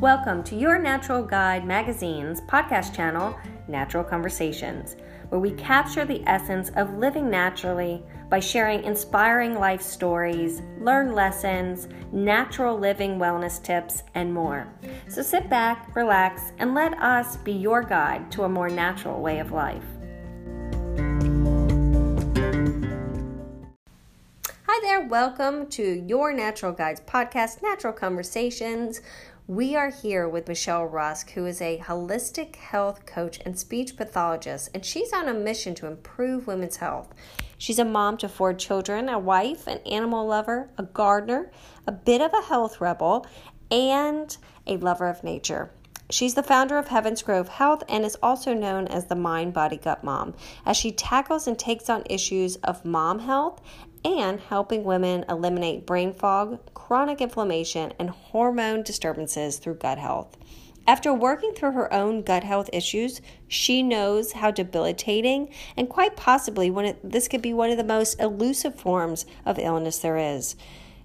Welcome to Your Natural Guide magazine's podcast channel, Natural Conversations, where we capture the essence of living naturally by sharing inspiring life stories, learn lessons, natural living wellness tips, and more. So sit back, relax, and let us be your guide to a more natural way of life. Hi there, welcome to Your Natural Guides podcast, Natural Conversations. We are here with Michelle Rusk, who is a holistic health coach and speech pathologist, and she's on a mission to improve women's health. She's a mom to four children, a wife, an animal lover, a gardener, a bit of a health rebel, and a lover of nature. She's the founder of Heaven's Grove Health and is also known as the Mind Body Gut Mom, as she tackles and takes on issues of mom health and helping women eliminate brain fog, chronic inflammation, and hormone disturbances through gut health. After working through her own gut health issues, she knows how debilitating and quite possibly this could be one of the most elusive forms of illness there is.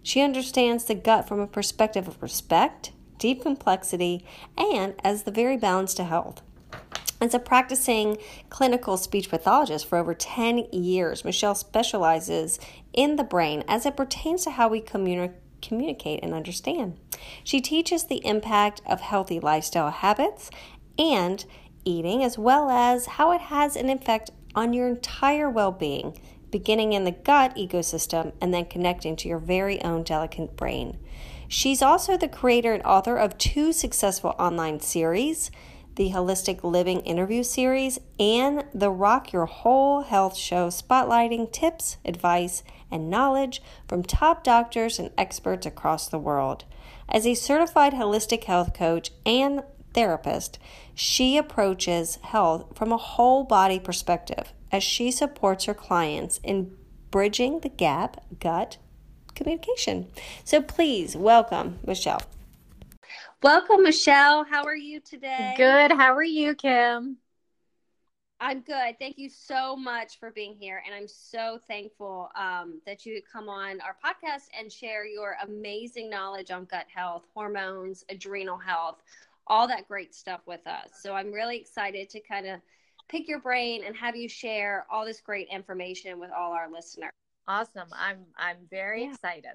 She understands the gut from a perspective of respect, deep complexity, and as the very balance to health. As a practicing clinical speech pathologist for over 10 years, Michelle specializes in the brain as it pertains to how we communi- communicate and understand. She teaches the impact of healthy lifestyle habits and eating, as well as how it has an effect on your entire well being, beginning in the gut ecosystem and then connecting to your very own delicate brain. She's also the creator and author of two successful online series the Holistic Living interview series, and the Rock Your Whole Health show, spotlighting tips, advice, and knowledge from top doctors and experts across the world. As a certified holistic health coach and therapist, she approaches health from a whole body perspective as she supports her clients in bridging the gap gut communication. So please welcome Michelle. Welcome, Michelle. How are you today? Good. How are you, Kim? I'm good. Thank you so much for being here. And I'm so thankful um, that you come on our podcast and share your amazing knowledge on gut health, hormones, adrenal health, all that great stuff with us. So I'm really excited to kind of pick your brain and have you share all this great information with all our listeners. Awesome. I'm I'm very yeah. excited.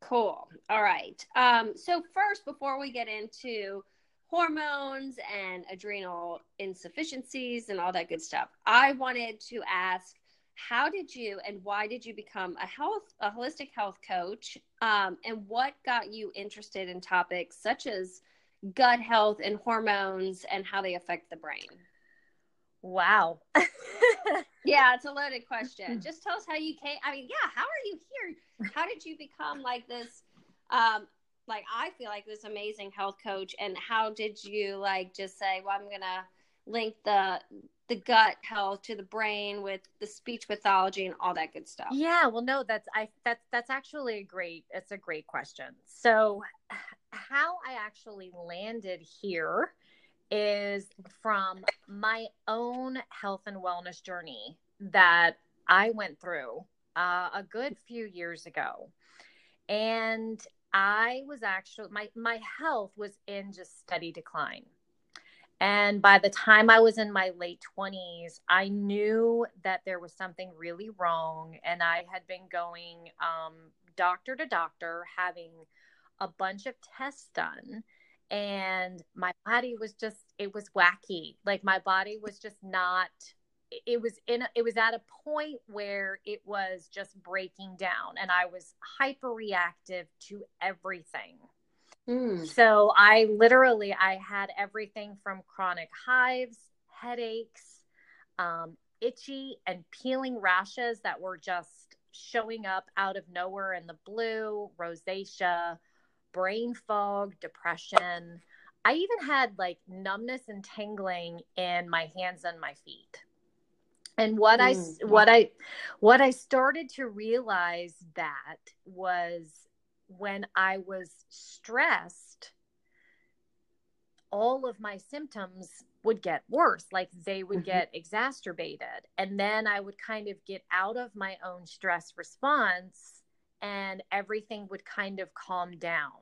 Cool. All right. Um, so first, before we get into hormones and adrenal insufficiencies and all that good stuff, I wanted to ask, how did you and why did you become a health, a holistic health coach, um, and what got you interested in topics such as gut health and hormones and how they affect the brain? Wow. yeah, it's a loaded question. Just tell us how you came. I mean, yeah, how are you here? How did you become like this? Um, like I feel like this amazing health coach, and how did you like just say, well, I'm gonna link the the gut health to the brain with the speech pathology and all that good stuff? Yeah, well, no, that's I that's that's actually a great. It's a great question. So, how I actually landed here is from my own health and wellness journey that I went through uh, a good few years ago. And I was actually, my, my health was in just steady decline. And by the time I was in my late 20s, I knew that there was something really wrong. And I had been going um, doctor to doctor, having a bunch of tests done and my body was just it was wacky like my body was just not it was in it was at a point where it was just breaking down and i was hyper reactive to everything mm. so i literally i had everything from chronic hives headaches um, itchy and peeling rashes that were just showing up out of nowhere in the blue rosacea brain fog, depression. I even had like numbness and tingling in my hands and my feet. And what mm. I what I what I started to realize that was when I was stressed all of my symptoms would get worse like they would mm-hmm. get exacerbated and then I would kind of get out of my own stress response and everything would kind of calm down.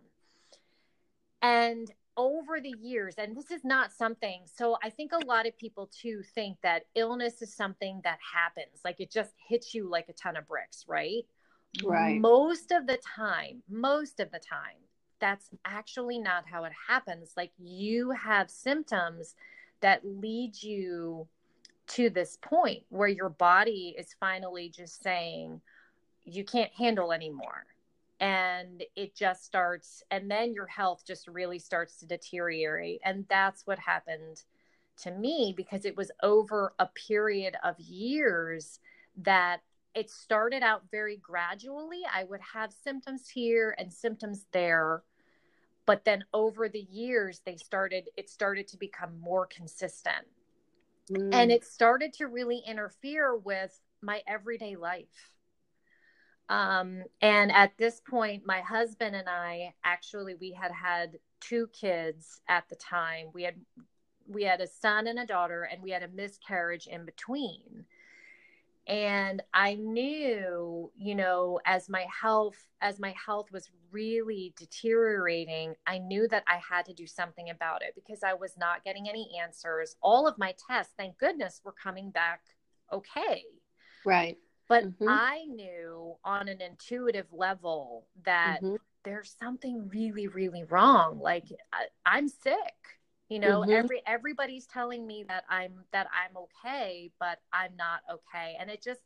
And over the years, and this is not something, so I think a lot of people too think that illness is something that happens, like it just hits you like a ton of bricks, right? Right. Most of the time, most of the time, that's actually not how it happens. Like you have symptoms that lead you to this point where your body is finally just saying, you can't handle anymore. And it just starts and then your health just really starts to deteriorate. And that's what happened to me because it was over a period of years that it started out very gradually. I would have symptoms here and symptoms there but then over the years they started it started to become more consistent. Mm. and it started to really interfere with my everyday life um, and at this point, my husband and I actually we had had two kids at the time. We had we had a son and a daughter, and we had a miscarriage in between. And I knew, you know, as my health as my health was really deteriorating, I knew that I had to do something about it because I was not getting any answers. All of my tests, thank goodness, were coming back okay. Right but mm-hmm. I knew on an intuitive level that mm-hmm. there's something really, really wrong. Like I, am sick. You know, mm-hmm. every everybody's telling me that I'm that I'm okay, but I'm not okay. And it just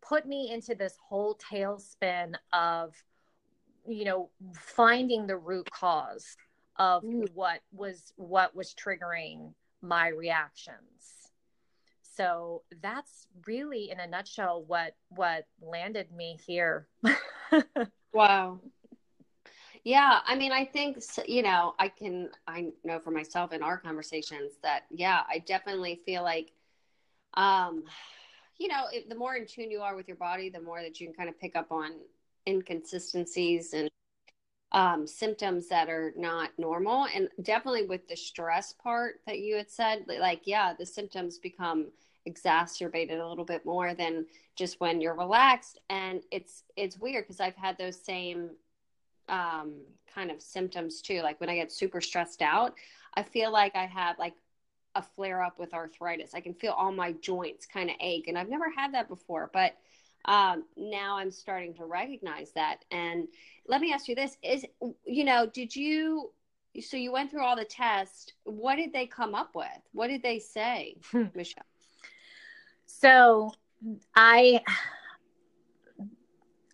put me into this whole tailspin of, you know, finding the root cause of mm. what was what was triggering my reactions so that's really in a nutshell what what landed me here. Wow. Yeah i mean i think you know i can i know for myself in our conversations that yeah i definitely feel like um you know the more in tune you are with your body the more that you can kind of pick up on inconsistencies and um, symptoms that are not normal. And definitely with the stress part that you had said like yeah the symptoms become exacerbated a little bit more than just when you're relaxed. And it's it's weird because i've had those same um, kind of symptoms too. Like when i get super stressed out i feel like i have like a flare up with arthritis. I can feel all my joints kind of ache. And i've never had that before but um, now i'm starting to recognize that. And let me ask you this is you know did you so you went through all the tests. What did they come up with? What did they say michelle? So I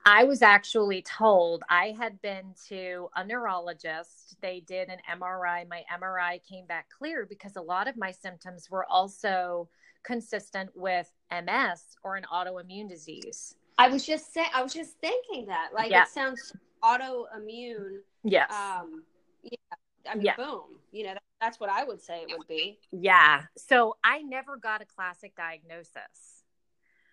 I was actually told I had been to a neurologist. They did an MRI. My MRI came back clear because a lot of my symptoms were also consistent with MS or an autoimmune disease. I was just saying I was just thinking that. Like yeah. it sounds autoimmune. Yes. Um yeah. I mean yeah. boom. You know, that's what I would say it would be. Yeah. So I never got a classic diagnosis.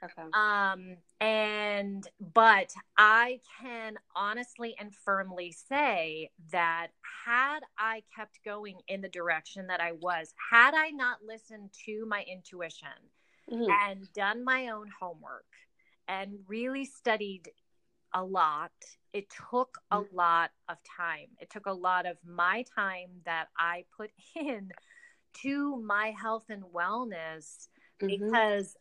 Okay. Um, and but I can honestly and firmly say that had I kept going in the direction that I was, had I not listened to my intuition mm-hmm. and done my own homework and really studied a lot. It took a mm. lot of time. It took a lot of my time that I put in to my health and wellness mm-hmm. because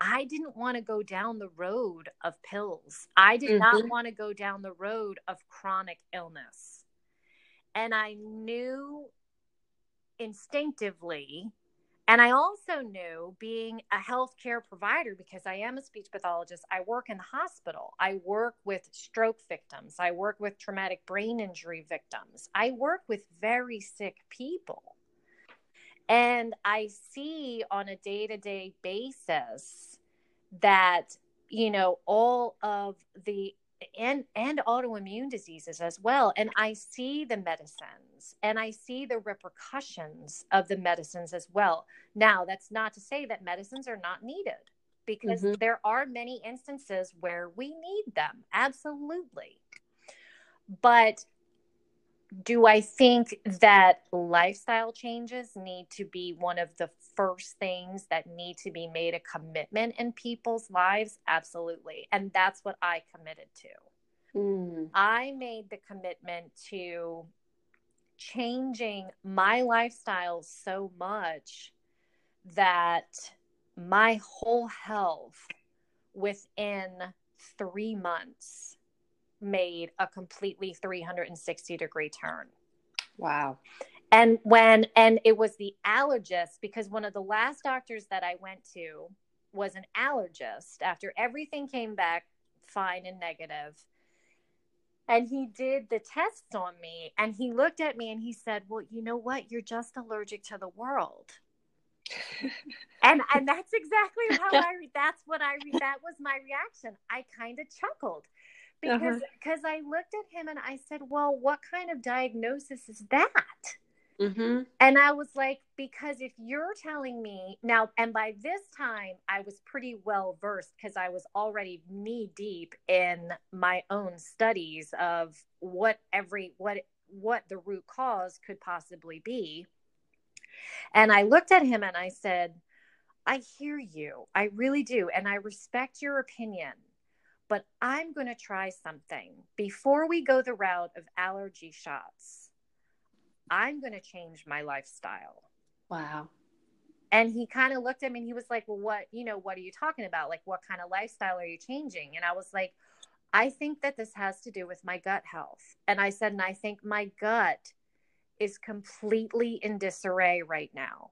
I didn't want to go down the road of pills. I did mm-hmm. not want to go down the road of chronic illness. And I knew instinctively and I also knew being a healthcare provider, because I am a speech pathologist, I work in the hospital. I work with stroke victims. I work with traumatic brain injury victims. I work with very sick people. And I see on a day to day basis that, you know, all of the and and autoimmune diseases as well. And i see the medicines and i see the repercussions of the medicines as well. Now that's not to say that medicines are not needed because mm-hmm. there are many instances where we need them. Absolutely. But do I think that lifestyle changes need to be one of the first things that need to be made a commitment in people's lives? Absolutely. And that's what I committed to. Mm. I made the commitment to changing my lifestyle so much that my whole health within three months made a completely 360 degree turn. Wow. And when, and it was the allergist because one of the last doctors that I went to was an allergist after everything came back fine and negative and he did the tests on me and he looked at me and he said well you know what you're just allergic to the world and and that's exactly how i read that's what i read. that was my reaction i kind of chuckled because because uh-huh. i looked at him and i said well what kind of diagnosis is that Mm-hmm. And I was like, because if you're telling me now, and by this time I was pretty well versed because I was already knee deep in my own studies of what every what what the root cause could possibly be. And I looked at him and I said, I hear you. I really do. And I respect your opinion. But I'm going to try something before we go the route of allergy shots I'm going to change my lifestyle. Wow. And he kind of looked at me and he was like, Well, what, you know, what are you talking about? Like, what kind of lifestyle are you changing? And I was like, I think that this has to do with my gut health. And I said, And I think my gut is completely in disarray right now.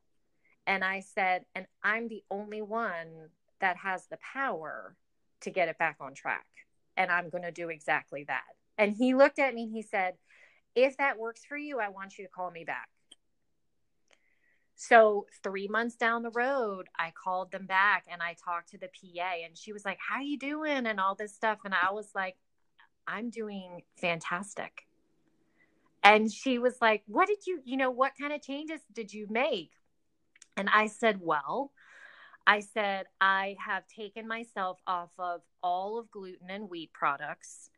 And I said, And I'm the only one that has the power to get it back on track. And I'm going to do exactly that. And he looked at me and he said, if that works for you, I want you to call me back. So, three months down the road, I called them back and I talked to the PA, and she was like, How are you doing? and all this stuff. And I was like, I'm doing fantastic. And she was like, What did you, you know, what kind of changes did you make? And I said, Well, I said, I have taken myself off of all of gluten and wheat products.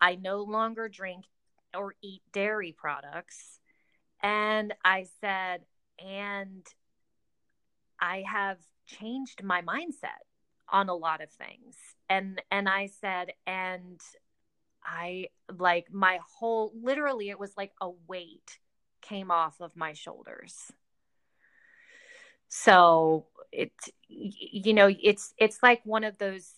I no longer drink or eat dairy products. And I said, and I have changed my mindset on a lot of things. And and I said, and I like my whole literally it was like a weight came off of my shoulders. So it you know, it's it's like one of those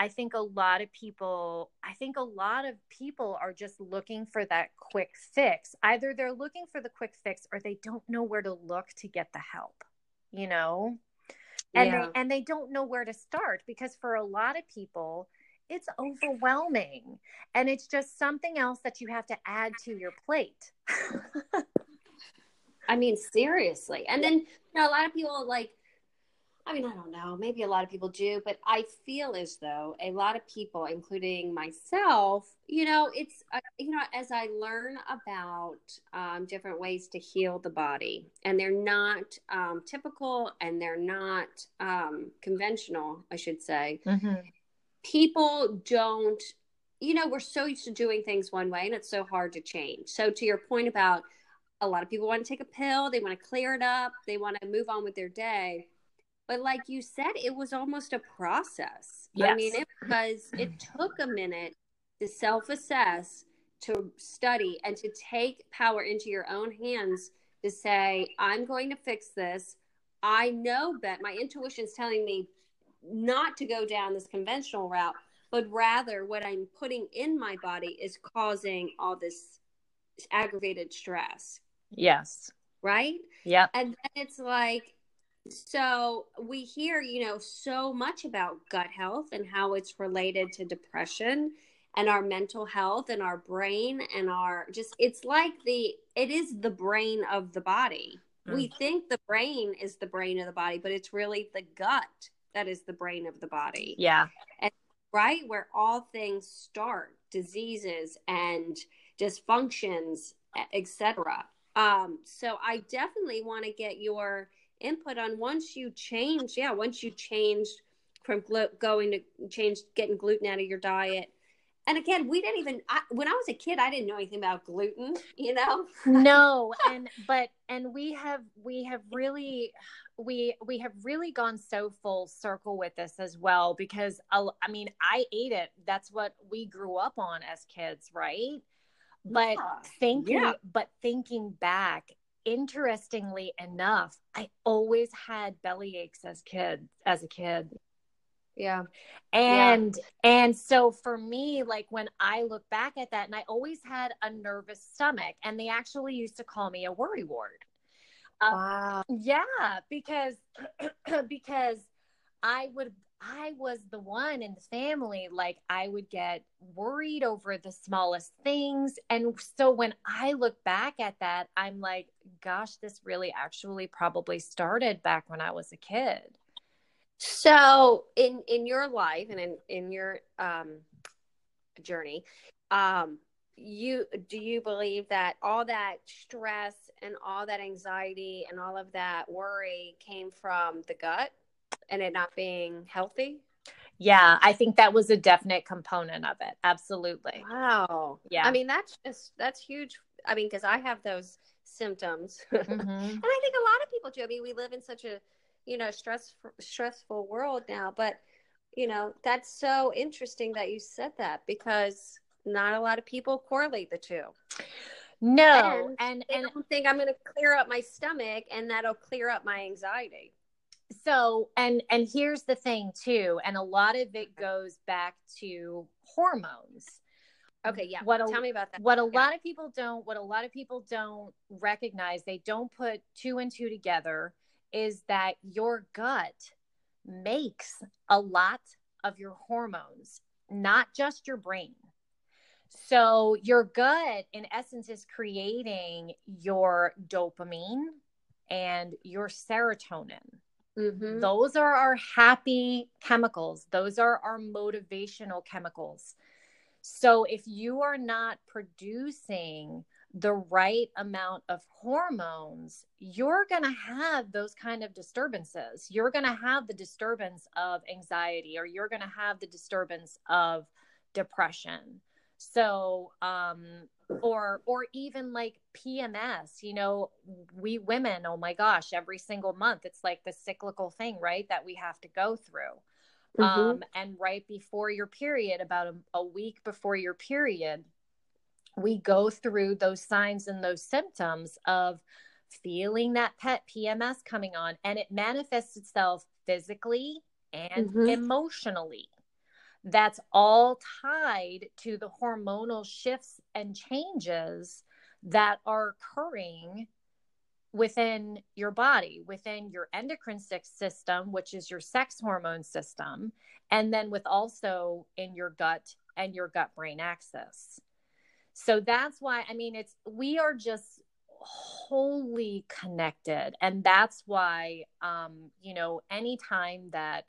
I think a lot of people, I think a lot of people are just looking for that quick fix. Either they're looking for the quick fix or they don't know where to look to get the help, you know? And yeah. they and they don't know where to start because for a lot of people, it's overwhelming and it's just something else that you have to add to your plate. I mean, seriously. And then, you know, a lot of people like I mean, I don't know. Maybe a lot of people do, but I feel as though a lot of people, including myself, you know, it's, uh, you know, as I learn about um, different ways to heal the body, and they're not um, typical and they're not um, conventional, I should say, mm-hmm. people don't, you know, we're so used to doing things one way and it's so hard to change. So, to your point about a lot of people want to take a pill, they want to clear it up, they want to move on with their day but like you said, it was almost a process. Yes. I mean, it was, it took a minute to self assess, to study, and to take power into your own hands to say, I'm going to fix this. I know that my intuition is telling me not to go down this conventional route, but rather what I'm putting in my body is causing all this aggravated stress. Yes. Right? Yeah. And then it's like, so we hear, you know, so much about gut health and how it's related to depression and our mental health and our brain and our just it's like the it is the brain of the body. Mm. We think the brain is the brain of the body, but it's really the gut that is the brain of the body. Yeah. And right where all things start, diseases and dysfunctions, etc. Um, so I definitely want to get your input on once you change yeah once you change from gl- going to change getting gluten out of your diet. And again we didn't even I, when i was a kid i didn't know anything about gluten you know? No and but and we have we have really we we have really gone so full circle with this as well because i mean i ate it. That's what we grew up on as kids right but yeah. thinking yeah. but thinking back interestingly enough i always had belly aches as kid as a kid yeah and yeah. and so for me like when i look back at that and i always had a nervous stomach and they actually used to call me a worry ward uh, wow yeah because because i would I was the one in the family, like I would get worried over the smallest things. And so when I look back at that, I'm like, gosh, this really actually probably started back when I was a kid. So in in your life and in, in your um journey, um, you do you believe that all that stress and all that anxiety and all of that worry came from the gut? And it not being healthy? Yeah, I think that was a definite component of it. Absolutely. Wow. Yeah. I mean, that's just that's huge. I mean, because I have those symptoms, mm-hmm. and I think a lot of people do. I mean, we live in such a you know stress stressful world now, but you know that's so interesting that you said that because not a lot of people correlate the two. No, and and, and I don't think I'm going to clear up my stomach, and that'll clear up my anxiety so and and here's the thing too and a lot of it goes back to hormones. Okay yeah. What a, tell me about that. what a yeah. lot of people don't what a lot of people don't recognize they don't put two and two together is that your gut makes a lot of your hormones not just your brain. So your gut in essence is creating your dopamine and your serotonin Mm-hmm. Those are our happy chemicals. Those are our motivational chemicals. So if you are not producing the right amount of hormones, you're going to have those kind of disturbances. You're going to have the disturbance of anxiety or you're going to have the disturbance of depression. So, um, or or even like PMS, you know, we women, oh my gosh, every single month it's like the cyclical thing, right? That we have to go through. Mm-hmm. Um, and right before your period, about a, a week before your period, we go through those signs and those symptoms of feeling that pet PMS coming on, and it manifests itself physically and mm-hmm. emotionally that's all tied to the hormonal shifts and changes that are occurring within your body, within your endocrine system, which is your sex hormone system, and then with also in your gut and your gut brain axis. So that's why, I mean, it's we are just wholly connected. And that's why, um, you know, anytime that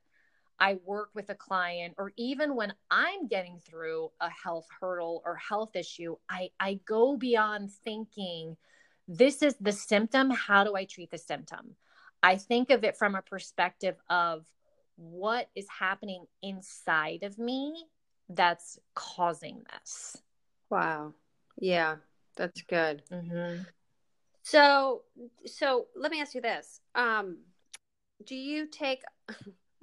I work with a client, or even when I'm getting through a health hurdle or health issue, I, I go beyond thinking, this is the symptom. How do I treat the symptom? I think of it from a perspective of what is happening inside of me that's causing this. Wow. Yeah, that's good. Mm-hmm. So, so let me ask you this: um, Do you take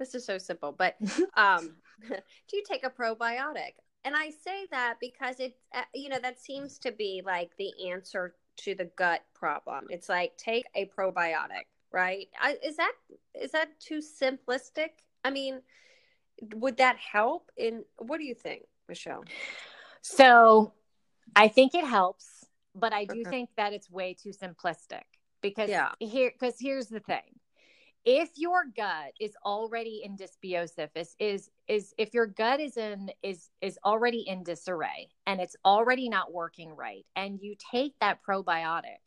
this is so simple, but um, do you take a probiotic? And I say that because it, uh, you know, that seems to be like the answer to the gut problem. It's like take a probiotic, right? I, is that is that too simplistic? I mean, would that help? In what do you think, Michelle? So, I think it helps, but I do think that it's way too simplistic because yeah. here because here's the thing if your gut is already in dysbiosis is, is is if your gut is in is is already in disarray and it's already not working right and you take that probiotic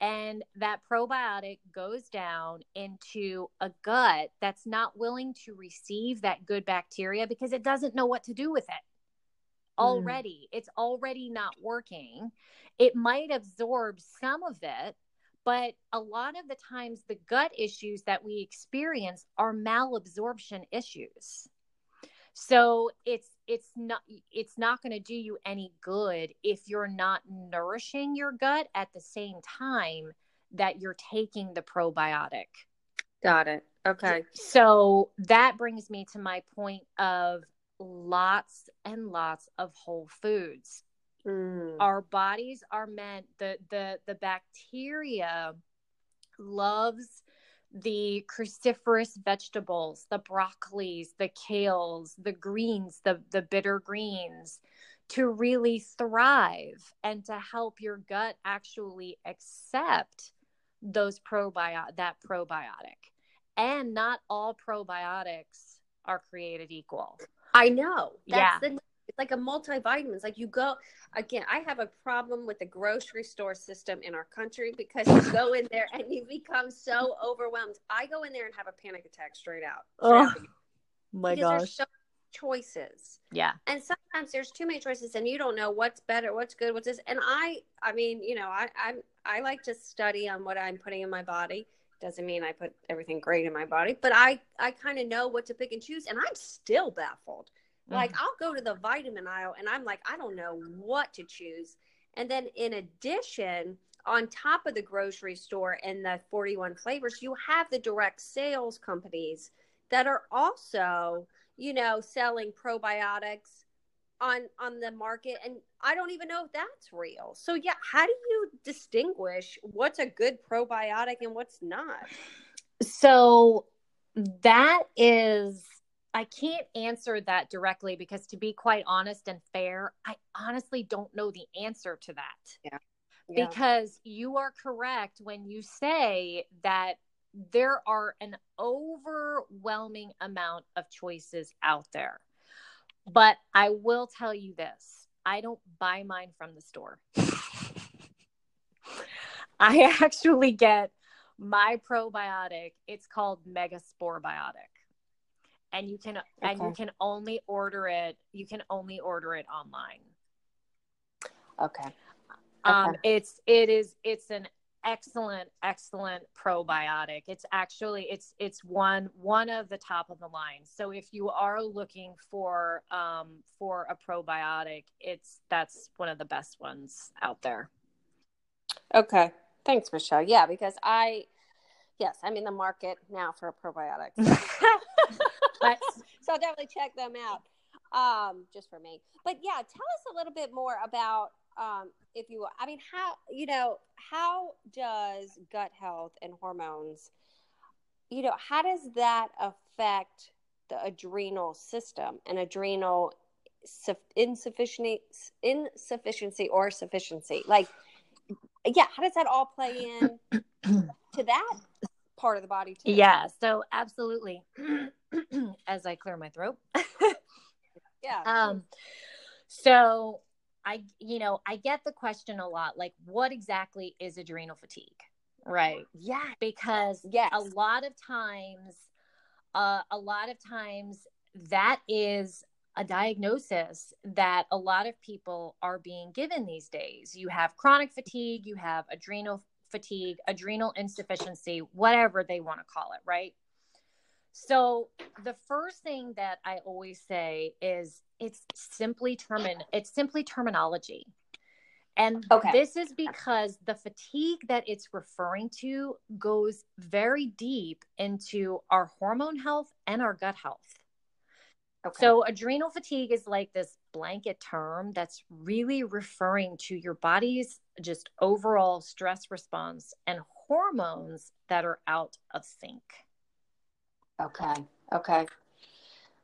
and that probiotic goes down into a gut that's not willing to receive that good bacteria because it doesn't know what to do with it hmm. already mm. it's already not working it might absorb some of it but a lot of the times, the gut issues that we experience are malabsorption issues. So it's it's not it's not going to do you any good if you're not nourishing your gut at the same time that you're taking the probiotic. Got it. Okay. So that brings me to my point of lots and lots of whole foods mm. our bodies are meant the the the bacteria loves the cruciferous vegetables, the broccolis, the kales, the greens, the, the bitter greens to really thrive and to help your gut actually accept those probiotic that probiotic. And not all probiotics are created equal. I know. That's yeah. the it's like a multivitamins. Like you go again. I have a problem with the grocery store system in our country because you go in there and you become so overwhelmed. I go in there and have a panic attack straight out. Straight oh out. my because gosh! So choices. Yeah. And sometimes there's too many choices, and you don't know what's better, what's good, what's this. And I, I mean, you know, I, I, I like to study on what I'm putting in my body doesn't mean I put everything great in my body, but I I kind of know what to pick and choose, and I'm still baffled like mm. I'll go to the vitamin aisle and I'm like, I don't know what to choose. And then in addition, on top of the grocery store and the 41 flavors, you have the direct sales companies that are also, you know, selling probiotics on on the market and I don't even know if that's real. So yeah, how do you distinguish what's a good probiotic and what's not? So that is I can't answer that directly because to be quite honest and fair, I honestly don't know the answer to that. Yeah. yeah. Because you are correct when you say that there are an overwhelming amount of choices out there. But I will tell you this I don't buy mine from the store. I actually get my probiotic. It's called MegaSporeBiotic and you can okay. and you can only order it you can only order it online. Okay. um it's it is it's an excellent excellent probiotic. It's actually it's it's one one of the top of the line. So if you are looking for um for a probiotic it's that's one of the best ones out there. Okay. Thanks michelle. Yeah because i yes i'm in the market now for a probiotic but so I'll definitely check them out um, just for me. But yeah, tell us a little bit more about um, if you, will, I mean, how you know how does gut health and hormones, you know, how does that affect the adrenal system and adrenal insufficiency, insufficiency or sufficiency? Like, yeah, how does that all play in to that part of the body too? Yeah, so absolutely. as I clear my throat. yeah. Um, so I, you know, I get the question a lot like, what exactly is adrenal fatigue? Right. Yeah. Because yes. a lot of times, uh, a lot of times that is a diagnosis that a lot of people are being given these days. You have chronic fatigue, you have adrenal fatigue, adrenal insufficiency, whatever they want to call it, right? So the first thing that I always say is it's simply termin it's simply terminology. And okay. this is because the fatigue that it's referring to goes very deep into our hormone health and our gut health. Okay. So, adrenal fatigue is like this blanket term that's really referring to your body's just overall stress response and hormones that are out of sync. Okay. Okay.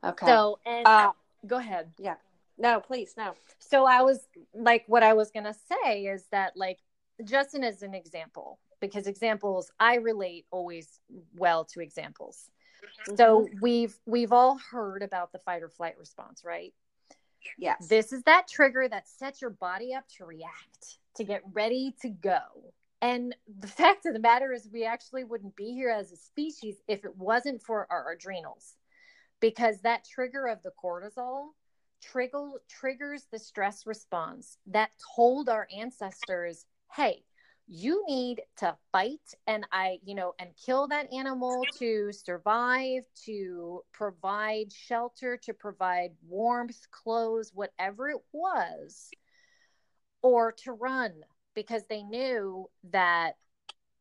Okay. So, and uh, go ahead. Yeah. No, please, no. So I was like, what I was gonna say is that, like, Justin is an example because examples I relate always well to examples. Mm-hmm. So we've we've all heard about the fight or flight response, right? Yes. This is that trigger that sets your body up to react, to get ready to go. And the fact of the matter is, we actually wouldn't be here as a species if it wasn't for our adrenals, because that trigger of the cortisol trigger, triggers the stress response that told our ancestors, hey, you need to fight and I, you know, and kill that animal to survive, to provide shelter, to provide warmth, clothes, whatever it was, or to run because they knew that,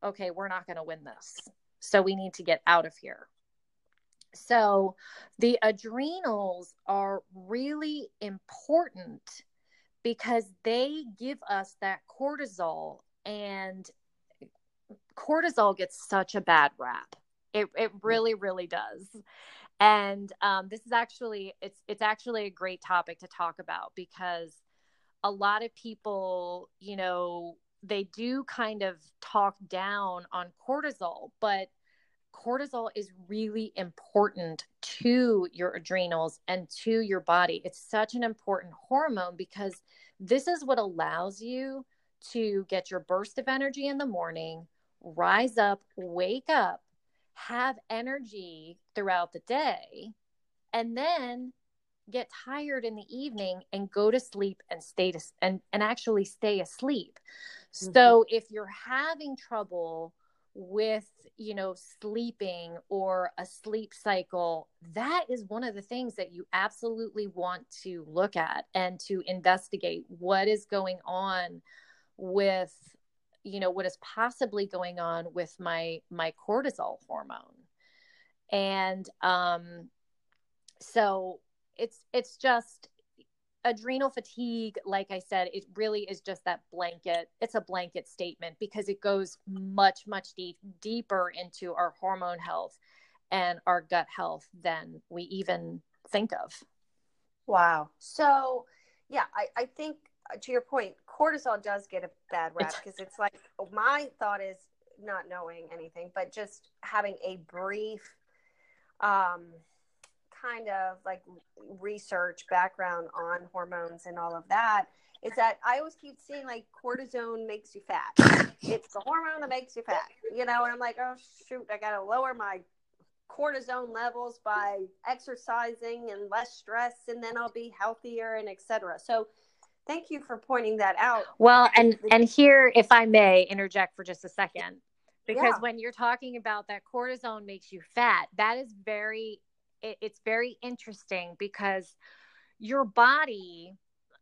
okay, we're not going to win this. So we need to get out of here. So the adrenals are really important because they give us that cortisol and cortisol gets such a bad rap. It it really really does. And um, this is actually it's it's actually a great topic to talk about because a lot of people, you know, they do kind of talk down on cortisol, but cortisol is really important to your adrenals and to your body. It's such an important hormone because this is what allows you to get your burst of energy in the morning, rise up, wake up, have energy throughout the day, and then get tired in the evening and go to sleep and stay to and, and actually stay asleep. Mm-hmm. So if you're having trouble with you know sleeping or a sleep cycle that is one of the things that you absolutely want to look at and to investigate what is going on with you know what is possibly going on with my my cortisol hormone and um so it's it's just adrenal fatigue like i said it really is just that blanket it's a blanket statement because it goes much much deep, deeper into our hormone health and our gut health than we even think of. Wow. So yeah i, I think uh, to your point cortisol does get a bad rap because it's like my thought is not knowing anything but just having a brief um kind of like research background on hormones and all of that is that I always keep seeing like cortisone makes you fat. It's the hormone that makes you fat, you know. And I'm like, oh shoot, I got to lower my cortisone levels by exercising and less stress, and then I'll be healthier and etc. So, thank you for pointing that out. Well, and and here, if I may interject for just a second, because yeah. when you're talking about that cortisone makes you fat, that is very it, it's very interesting because your body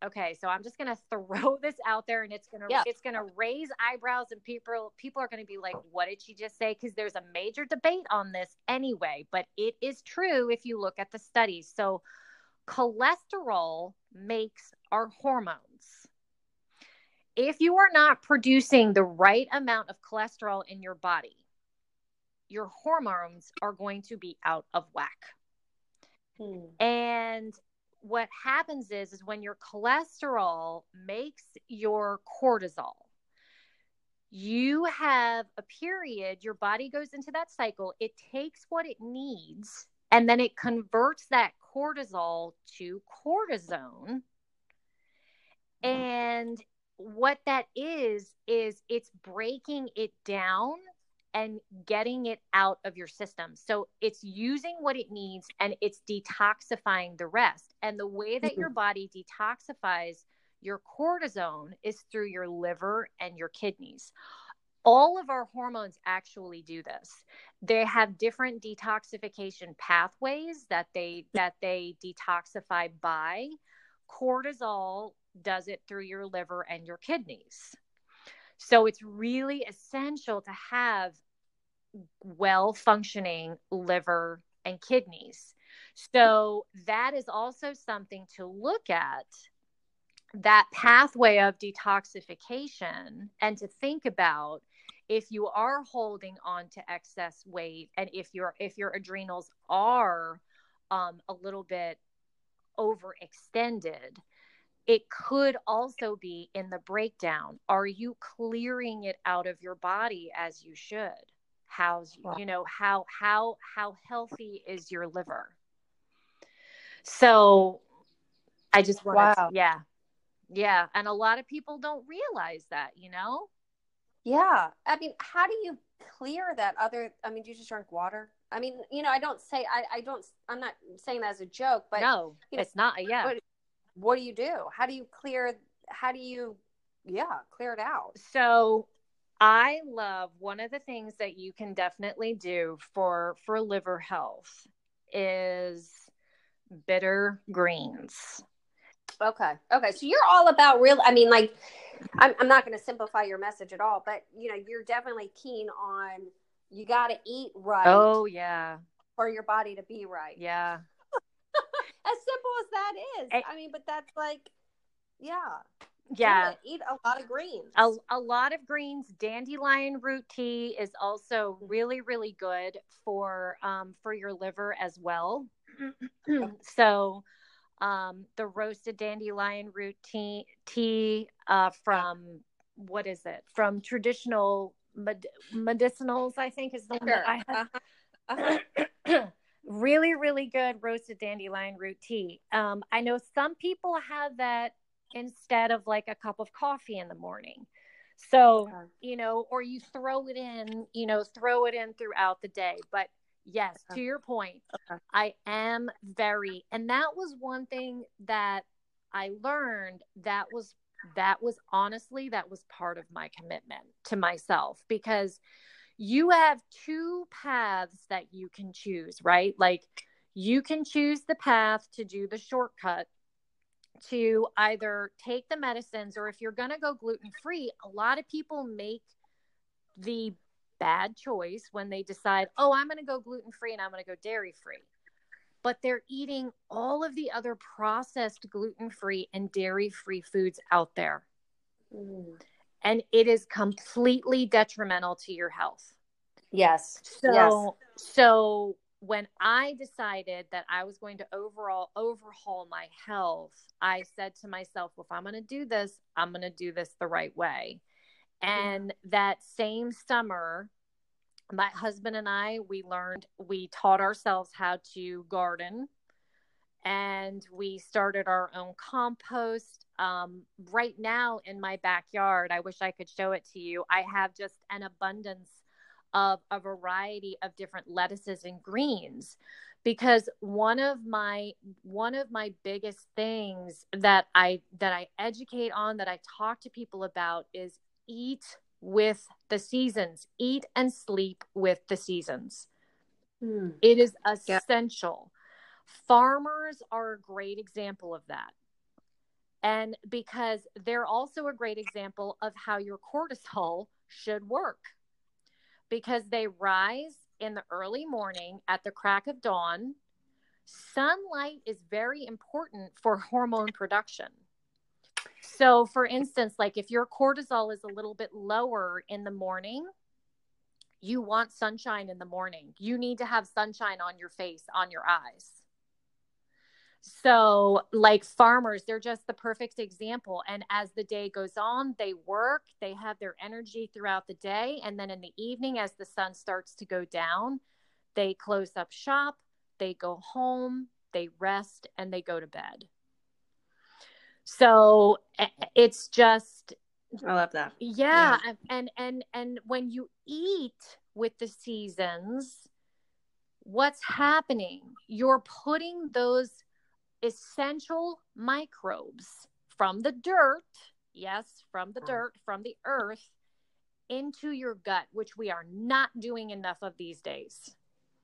okay so i'm just going to throw this out there and it's going to yeah. it's to raise eyebrows and people people are going to be like what did she just say? Because there's a major debate on this anyway but it is true if you look at the studies. So cholesterol makes our hormones. If you are not producing the right amount of cholesterol in your body your hormones are going to be out of whack Hmm. And what happens is is when your cholesterol makes your cortisol you have a period your body goes into that cycle it takes what it needs and then it converts that cortisol to cortisone and what that is is it's breaking it down and getting it out of your system. So it's using what it needs and it's detoxifying the rest. And the way that mm-hmm. your body detoxifies your cortisone is through your liver and your kidneys. All of our hormones actually do this. They have different detoxification pathways that they that they detoxify by. Cortisol does it through your liver and your kidneys. So it's really essential to have well functioning liver and kidneys. So that is also something to look at that pathway of detoxification and to think about if you are holding on to excess weight and if your if your adrenals are um, a little bit overextended it could also be in the breakdown. Are you clearing it out of your body as you should? How's you know how how how healthy is your liver? So I just want wow. yeah. Yeah, and a lot of people don't realize that, you know? Yeah. I mean, how do you clear that other I mean, do you just drink water? I mean, you know, I don't say I, I don't I'm not saying that as a joke, but No, you know, it's not yeah. What, what do you do? How do you clear? How do you, yeah, clear it out? So I love one of the things that you can definitely do for for liver health is bitter greens. Okay. Okay. So you're all about real I mean like I'm I'm not going to simplify your message at all, but you know, you're definitely keen on you got to eat right. Oh yeah. For your body to be right. Yeah as that is. I, I mean, but that's like Yeah. Yeah. Eat a lot of greens. A, a lot of greens. Dandelion root tea is also really, really good for um, for your liver as well. so, um, the roasted dandelion root tea, tea uh, from what is it? From traditional med- medicinals, I think is the one that I have. Uh-huh. Uh-huh. really, really good roasted dandelion root tea. Um, I know some people have that instead of like a cup of coffee in the morning. So, you know, or you throw it in, you know, throw it in throughout the day. But yes, to your point, okay. I am very, and that was one thing that I learned that was, that was honestly, that was part of my commitment to myself because you have two paths that you can choose, right? Like you can choose the path to do the shortcut to either take the medicines or if you're going to go gluten free, a lot of people make the bad choice when they decide, oh, I'm going to go gluten free and I'm going to go dairy free. But they're eating all of the other processed gluten free and dairy free foods out there. Mm. And it is completely detrimental to your health. Yes. So, yes. so when I decided that I was going to overall overhaul my health, I said to myself, well, if I'm going to do this, I'm going to do this the right way. And that same summer, my husband and I, we learned, we taught ourselves how to garden and we started our own compost. Um, right now in my backyard, I wish I could show it to you. I have just an abundance of a variety of different lettuces and greens because one of my one of my biggest things that I that I educate on that I talk to people about is eat with the seasons eat and sleep with the seasons hmm. it is essential farmers are a great example of that and because they're also a great example of how your cortisol should work because they rise in the early morning at the crack of dawn. Sunlight is very important for hormone production. So, for instance, like if your cortisol is a little bit lower in the morning, you want sunshine in the morning. You need to have sunshine on your face, on your eyes. So, like farmers, they're just the perfect example. And as the day goes on, they work, they have their energy throughout the day. And then in the evening, as the sun starts to go down, they close up shop, they go home, they rest, and they go to bed. So it's just I love that. Yeah, yeah. and and and when you eat with the seasons, what's happening? You're putting those essential microbes from the dirt, yes, from the dirt, from the earth, into your gut, which we are not doing enough of these days.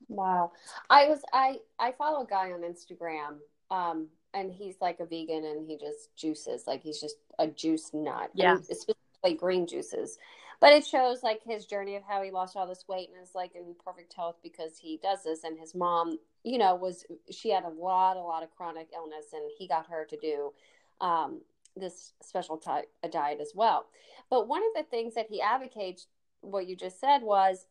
Wow. I was I I follow a guy on Instagram um and he's like a vegan and he just juices like he's just a juice nut. Yeah. Especially green juices. But it shows like his journey of how he lost all this weight and is like in perfect health because he does this and his mom you know, was she had a lot, a lot of chronic illness, and he got her to do um, this special type of diet as well. But one of the things that he advocates, what you just said, was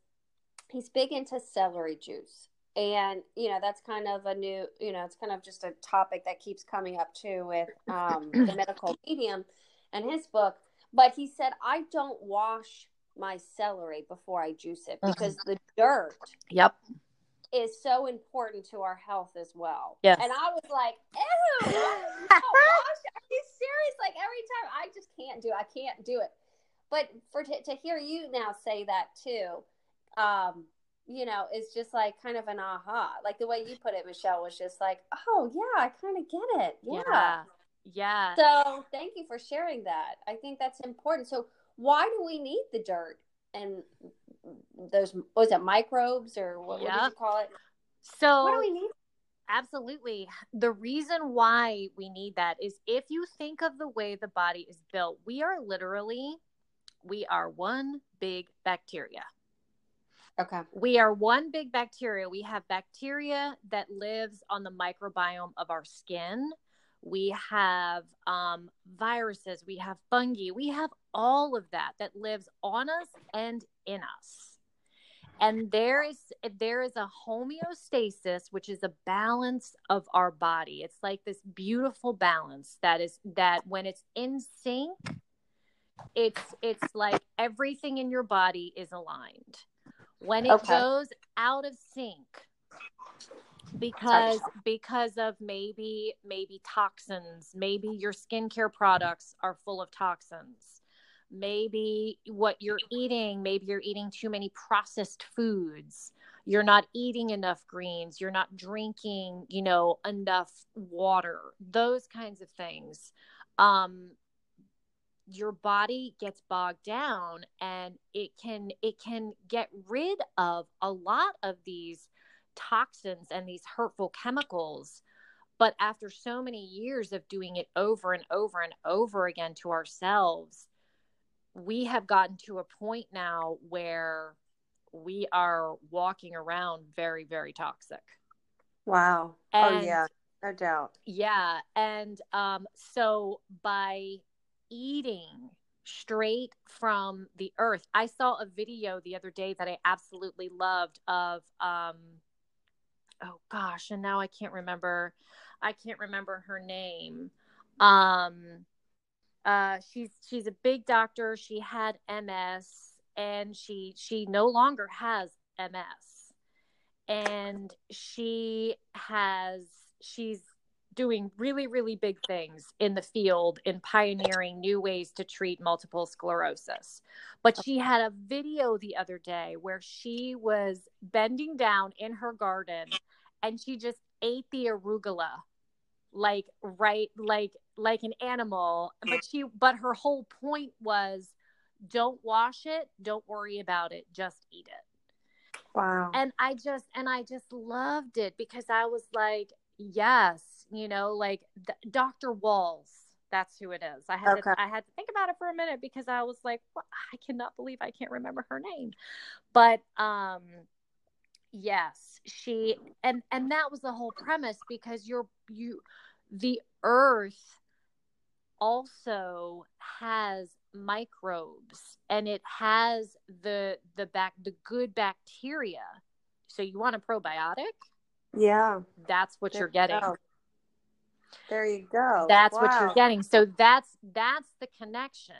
he's big into celery juice. And, you know, that's kind of a new, you know, it's kind of just a topic that keeps coming up too with um, the medical medium and his book. But he said, I don't wash my celery before I juice it because the dirt yep is so important to our health as well. Yes. And I was like, ew, are you serious? Like every time I just can't do it. I can't do it. But for to, to hear you now say that too, um, you know, it's just like kind of an aha. Like the way you put it, Michelle, was just like, oh yeah, I kind of get it. Yeah. yeah. Yeah. So thank you for sharing that. I think that's important. So why do we need the dirt? and those was it microbes or what, yep. what did you call it? So what do we need? Absolutely. The reason why we need that is if you think of the way the body is built, we are literally we are one big bacteria. Okay. We are one big bacteria. We have bacteria that lives on the microbiome of our skin. we have um, viruses, we have fungi, we have all of that that lives on us and in us. And there is there is a homeostasis, which is a balance of our body. It's like this beautiful balance that is that when it's in sync, it's it's like everything in your body is aligned. When it okay. goes out of sync, because because of maybe maybe toxins maybe your skincare products are full of toxins maybe what you're eating maybe you're eating too many processed foods. You're not eating enough greens. You're not drinking you know enough water. Those kinds of things. Um your body gets bogged down and it can it can get rid of a lot of these toxins and these hurtful chemicals. But after so many years of doing it over and over and over again to ourselves, we have gotten to a point now where we are walking around very, very toxic. Wow. Oh, and, oh, yeah, no doubt. Yeah. And um, so by eating straight from the earth, I saw a video the other day that I absolutely loved of um, oh gosh, and now I can't remember. I can't remember her name. Um, uh, she's she's a big doctor. She had MS, and she she no longer has MS, and she has she's doing really really big things in the field in pioneering new ways to treat multiple sclerosis but she had a video the other day where she was bending down in her garden and she just ate the arugula like right like like an animal but she but her whole point was don't wash it don't worry about it just eat it. Wow. And i just and i just loved it because i was like yes you know like dr Wahls that's who it is. I had okay. to, i had to think about it for a minute because i was like well, i cannot believe i can't remember her name. But um yes she and and that was the whole premise because you're you the earth also has microbes and it has the the back the good bacteria. So you want a probiotic? Yeah. That's what there you're getting. you there you go. That's wow. what you're getting. So that's that's the connection.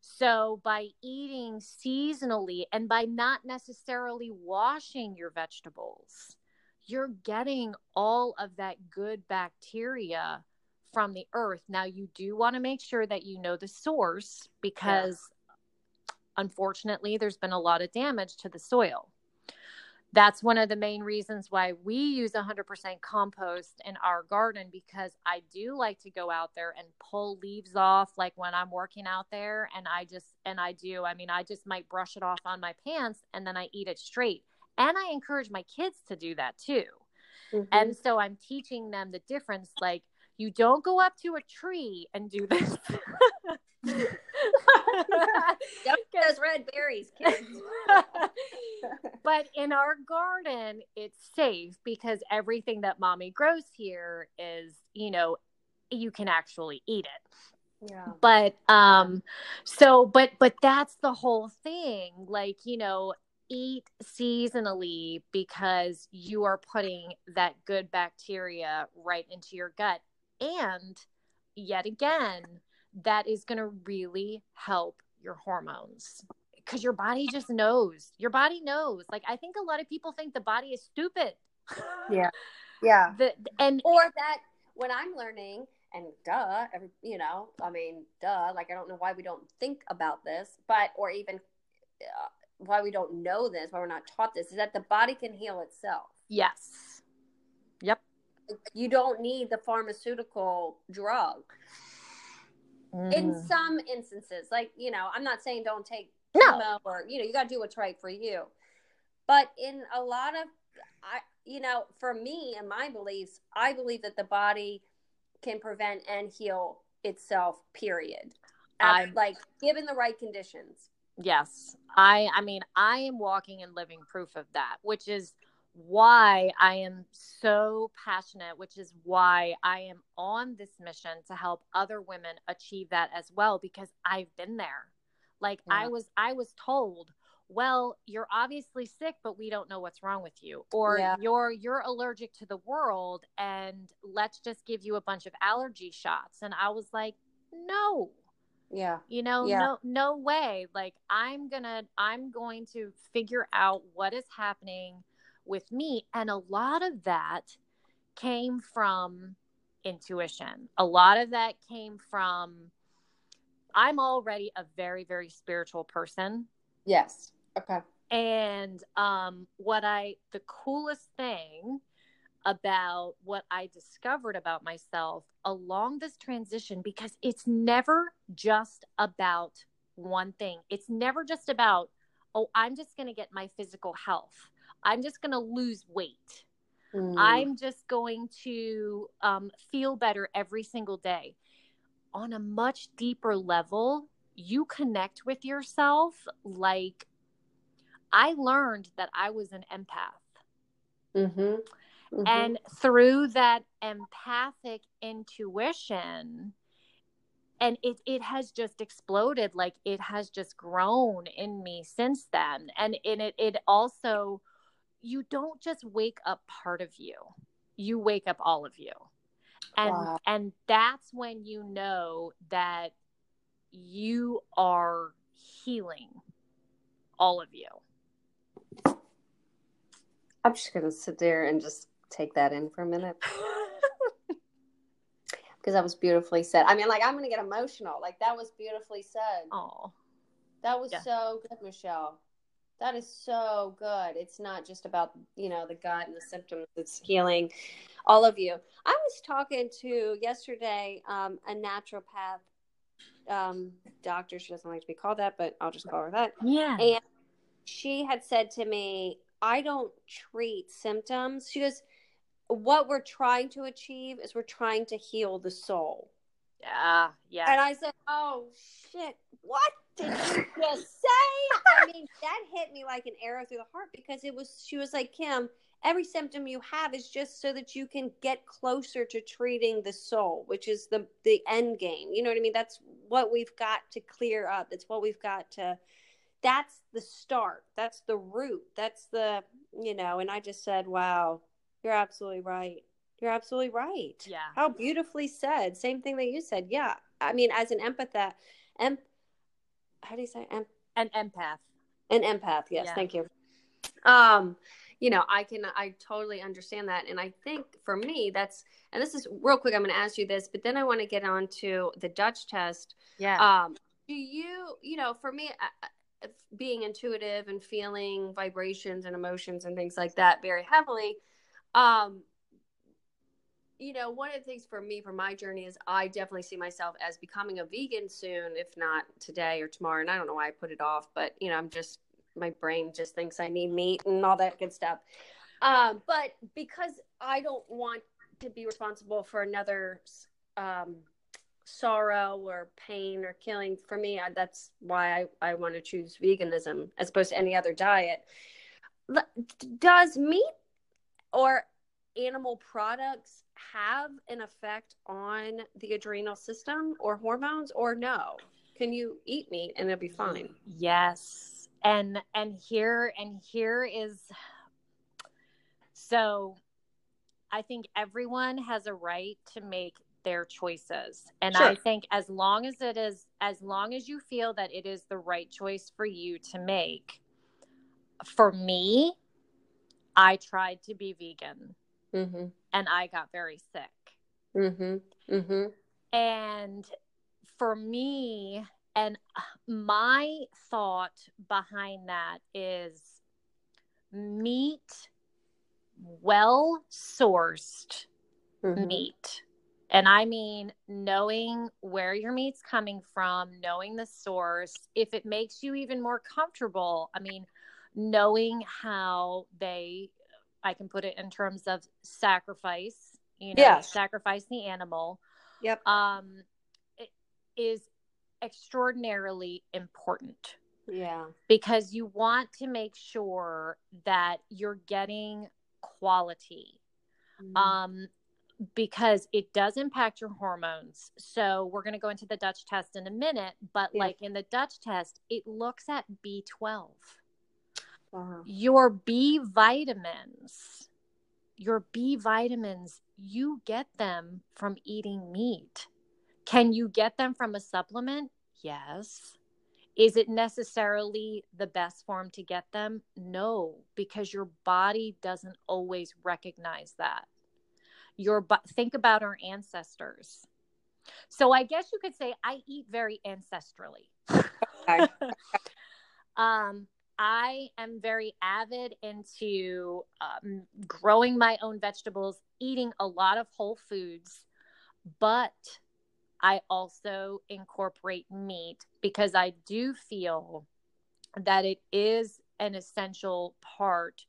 So, by eating seasonally and by not necessarily washing your vegetables, you're getting all of that good bacteria from the earth. Now, you do want to make sure that you know the source because yeah. unfortunately, there's been a lot of damage to the soil that's one of the main reasons why we use 100% compost in our garden because I do like to go out there and pull leaves off like when I'm working out there and I just and I do I mean I just might brush it off on my pants and then I eat it straight and I encourage my kids to do that too. Mm-hmm. And so I'm teaching them the difference like you don't go up to a tree and do this. Don't get those red berries, kids. but in our garden, it's safe because everything that mommy grows here is, you know, you can actually eat it. Yeah. But um so but but that's the whole thing. Like, you know, eat seasonally because you are putting that good bacteria right into your gut. And yet again, that is going to really help your hormones because your body just knows. Your body knows. Like I think a lot of people think the body is stupid. Yeah. Yeah. The, and or that when I'm learning and duh, every, you know, I mean, duh, like I don't know why we don't think about this, but or even uh, why we don't know this, why we're not taught this is that the body can heal itself. Yes. Yep. You don't need the pharmaceutical drug mm. in some instances. Like, you know, I'm not saying don't take no. or, you know, you got to do what's right for you. But in a lot of, I, you know, for me and my beliefs, I believe that the body can prevent and heal itself, period. I'm like given the right conditions. Yes. I I mean, I am walking and living proof of that, which is why I am so passionate, which is why I am on this mission to help other women achieve that as well because I've been there. Like yeah. I was I was told, well, you're obviously sick but we don't know what's wrong with you or yeah. you're you're allergic to the world and let's just give you a bunch of allergy shots and I was like, no. Yeah. You know, yeah. no no way. Like I'm to I'm going to figure out what is happening with me. And a lot of that came from intuition. A lot of that came from, I'm already a very, very spiritual person. Yes. Okay. And um, what I, the coolest thing about what I discovered about myself along this transition, because it's never just about one thing. It's never just about, oh, I'm just going to get my physical health. I'm just going to lose weight. Mm. I'm just going to um, feel better every single day. On a much deeper level, you connect with yourself like I learned that I was an empath. Mm-hmm. Mm-hmm. And through that empathic intuition, and it, it has just exploded like it has just grown in me since then and, and it, it also you don't just wake up part of you. You wake up all of you. And wow. and that's when you know that you are healing all of you. I'm just gonna sit there and just take that in for a minute. Because that was beautifully said. I mean like i'm gonna get emotional. Like that was beautifully said. Oh that was yeah. so good michelle that is so good. It's not just about, you know, the gut and the symptoms, it's healing all of you. I was talking to yesterday um, a naturopath um, doctor. She doesn't like to be called that, but I'll just call her that. Yeah. And she had said to me, I don't treat symptoms. She goes, What we're trying to achieve is we're trying to heal the soul. Yeah. Yeah. And I said, Oh, shit. What? did you just mean, that hit me like an arrow through the heart because it was, she was like, Kim, every symptom you have is just so that you can get closer to treating the soul, which is the, the end game. You know what I mean? That's what we've got to clear up. That's what we've got to, that's the start. That's the root. That's the, you know, and I just said, wow, you're absolutely right. You're absolutely right. Yeah. How beautifully said. Same thing that you said. Yeah. I mean, as an empath, em- how do you say em- an empath an empath yes yeah. thank you. Um you know i can i totally understand that and i think for me that's and this is real quick i'm going to ask you this but then i want to get on to the dutch test. Yeah. Um do you you know for me being intuitive and feeling vibrations and emotions and things like that very heavily um you know, one of the things for me for my journey is I definitely see myself as becoming a vegan soon, if not today or tomorrow. And I don't know why I put it off, but you know, I'm just my brain just thinks I need meat and all that good stuff. Um, but because I don't want to be responsible for another um, sorrow or pain or killing, for me, I, that's why I, I want to choose veganism as opposed to any other diet. Does meat or animal products have an effect on the adrenal system or hormones or no? Can you eat meat and it'll be fine? Yes. And and here and here is so I think everyone has a right to make their choices. And sure. I think as long as it is as long as you feel that it is the right choice for you to make. For me, I tried to be vegan. Mm-hmm and I got very sick. Mm-hmm. Mm-hmm. And for me, and my thought behind that is meat, well sourced mm-hmm. meat. And I mean, knowing where your meat's coming from, knowing the source, if it makes you even more comfortable, I mean, knowing how they I can put it in terms of sacrifice, you know, yes. sacrifice the animal. Yep. Um, it is extraordinarily important. Yeah. Because you want to make sure that you're getting quality. Mm-hmm. Um, because it does impact your hormones. So we're going to go into the Dutch test in a minute, but yeah. like in the Dutch test, it looks at B12. Wow. Your B vitamins, your B vitamins, you get them from eating meat. Can you get them from a supplement? Yes. Is it necessarily the best form to get them? No, because your body doesn't always recognize that. Your think about our ancestors. So I guess you could say I eat very ancestrally. Um, I am very avid into um, growing my own vegetables, eating a lot of whole foods, but I also incorporate meat because I do feel that it is an essential part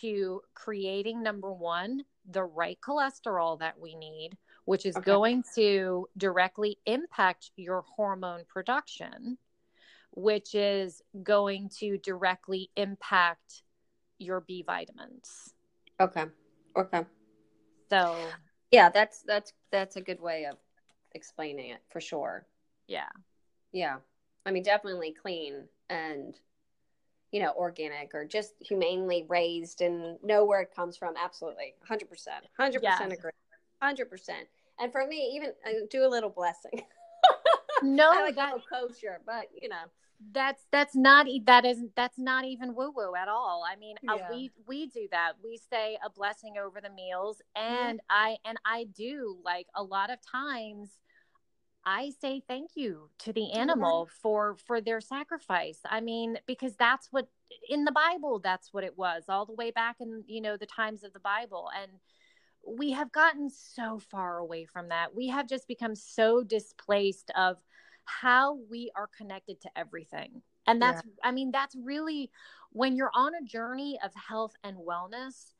to creating number one, the right cholesterol that we need, which is okay. going to directly impact your hormone production which is going to directly impact your B vitamins. Okay. Okay. So, yeah, that's that's that's a good way of explaining it for sure. Yeah. Yeah. I mean, definitely clean and you know, organic or just humanely raised and know where it comes from. Absolutely. 100%. 100% yeah. agree. 100%. And for me, even uh, do a little blessing. no, I like that kosher, but you know, that's that's not that is that's not even woo woo at all. I mean, uh, yeah. uh, we we do that. We say a blessing over the meals, and I and I do like a lot of times. I say thank you to the animal for for their sacrifice. I mean, because that's what in the Bible that's what it was all the way back in you know the times of the Bible and we have gotten so far away from that. We have just become so displaced of how we are connected to everything. And that's, yeah. I mean, that's really when you're on a journey of health and wellness,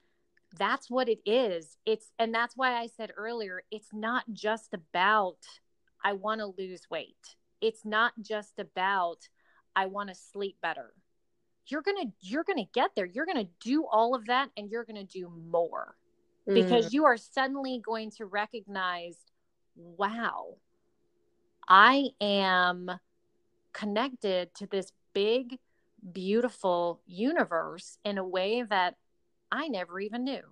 that's what it is. It's, and that's why I said earlier, it's not just about, I want to lose weight. It's not just about, I want to sleep better. You're going to, you're going to get there. You're going to do all of that and you're going to do more because mm. you are suddenly going to recognize, wow, I am connected to this big, beautiful universe in a way that I never even knew.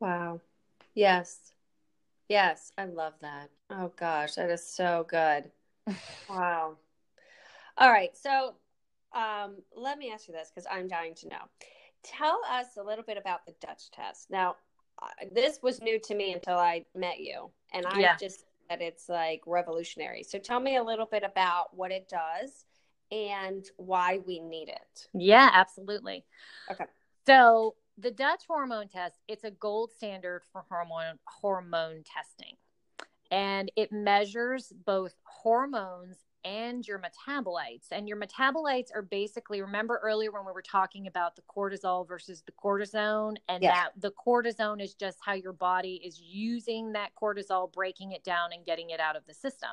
Wow. Yes. Yes. I love that. Oh, gosh. That is so good. wow. All right. So um, let me ask you this because I'm dying to know. Tell us a little bit about the Dutch test. Now, this was new to me until I met you, and I yeah. just that it's like revolutionary. So tell me a little bit about what it does and why we need it. Yeah, absolutely. Okay. So the Dutch hormone test, it's a gold standard for hormone hormone testing. And it measures both hormones and your metabolites. And your metabolites are basically, remember earlier when we were talking about the cortisol versus the cortisone, and yes. that the cortisone is just how your body is using that cortisol, breaking it down and getting it out of the system.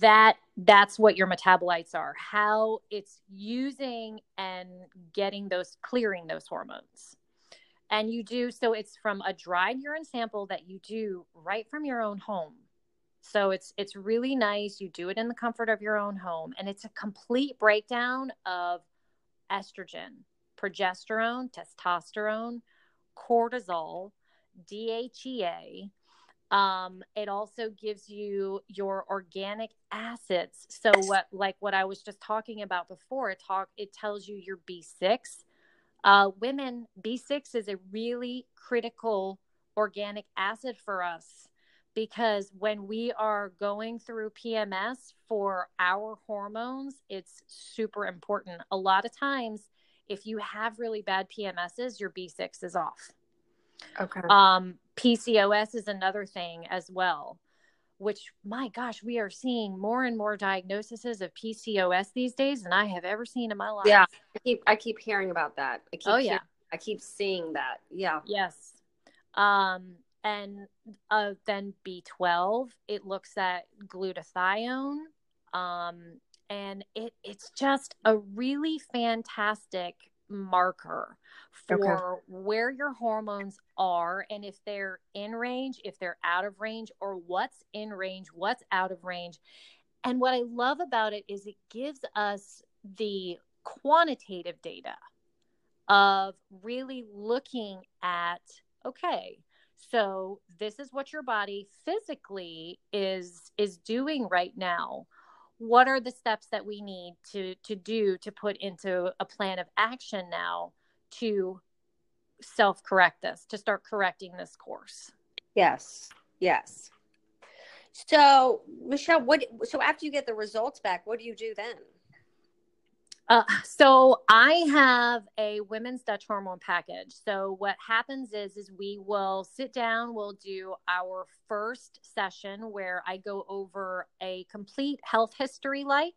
That that's what your metabolites are, how it's using and getting those clearing those hormones. And you do so it's from a dried urine sample that you do right from your own home so it's it's really nice. You do it in the comfort of your own home, and it's a complete breakdown of estrogen, progesterone, testosterone, cortisol, DHEA. Um, it also gives you your organic acids. So what, like what I was just talking about before, it talk it tells you your B6. Uh, women, B6 is a really critical organic acid for us because when we are going through PMS for our hormones, it's super important. A lot of times, if you have really bad PMSs, your B6 is off. Okay. Um, PCOS is another thing as well, which my gosh, we are seeing more and more diagnoses of PCOS these days than I have ever seen in my life. Yeah, I keep I keep hearing about that. I keep oh yeah, hearing, I keep seeing that. Yeah. Yes. Um, and uh, then B12, it looks at glutathione. Um, and it, it's just a really fantastic marker for okay. where your hormones are and if they're in range, if they're out of range, or what's in range, what's out of range. And what I love about it is it gives us the quantitative data of really looking at okay so this is what your body physically is is doing right now. What are the steps that we need to to do to put into a plan of action now to self correct this to start correcting this course? Yes yes. So michelle what so after you get the results back what do you do then uh, so I have a women's Dutch hormone package. So what happens is, is we will sit down. We'll do our first session where I go over a complete health history, like,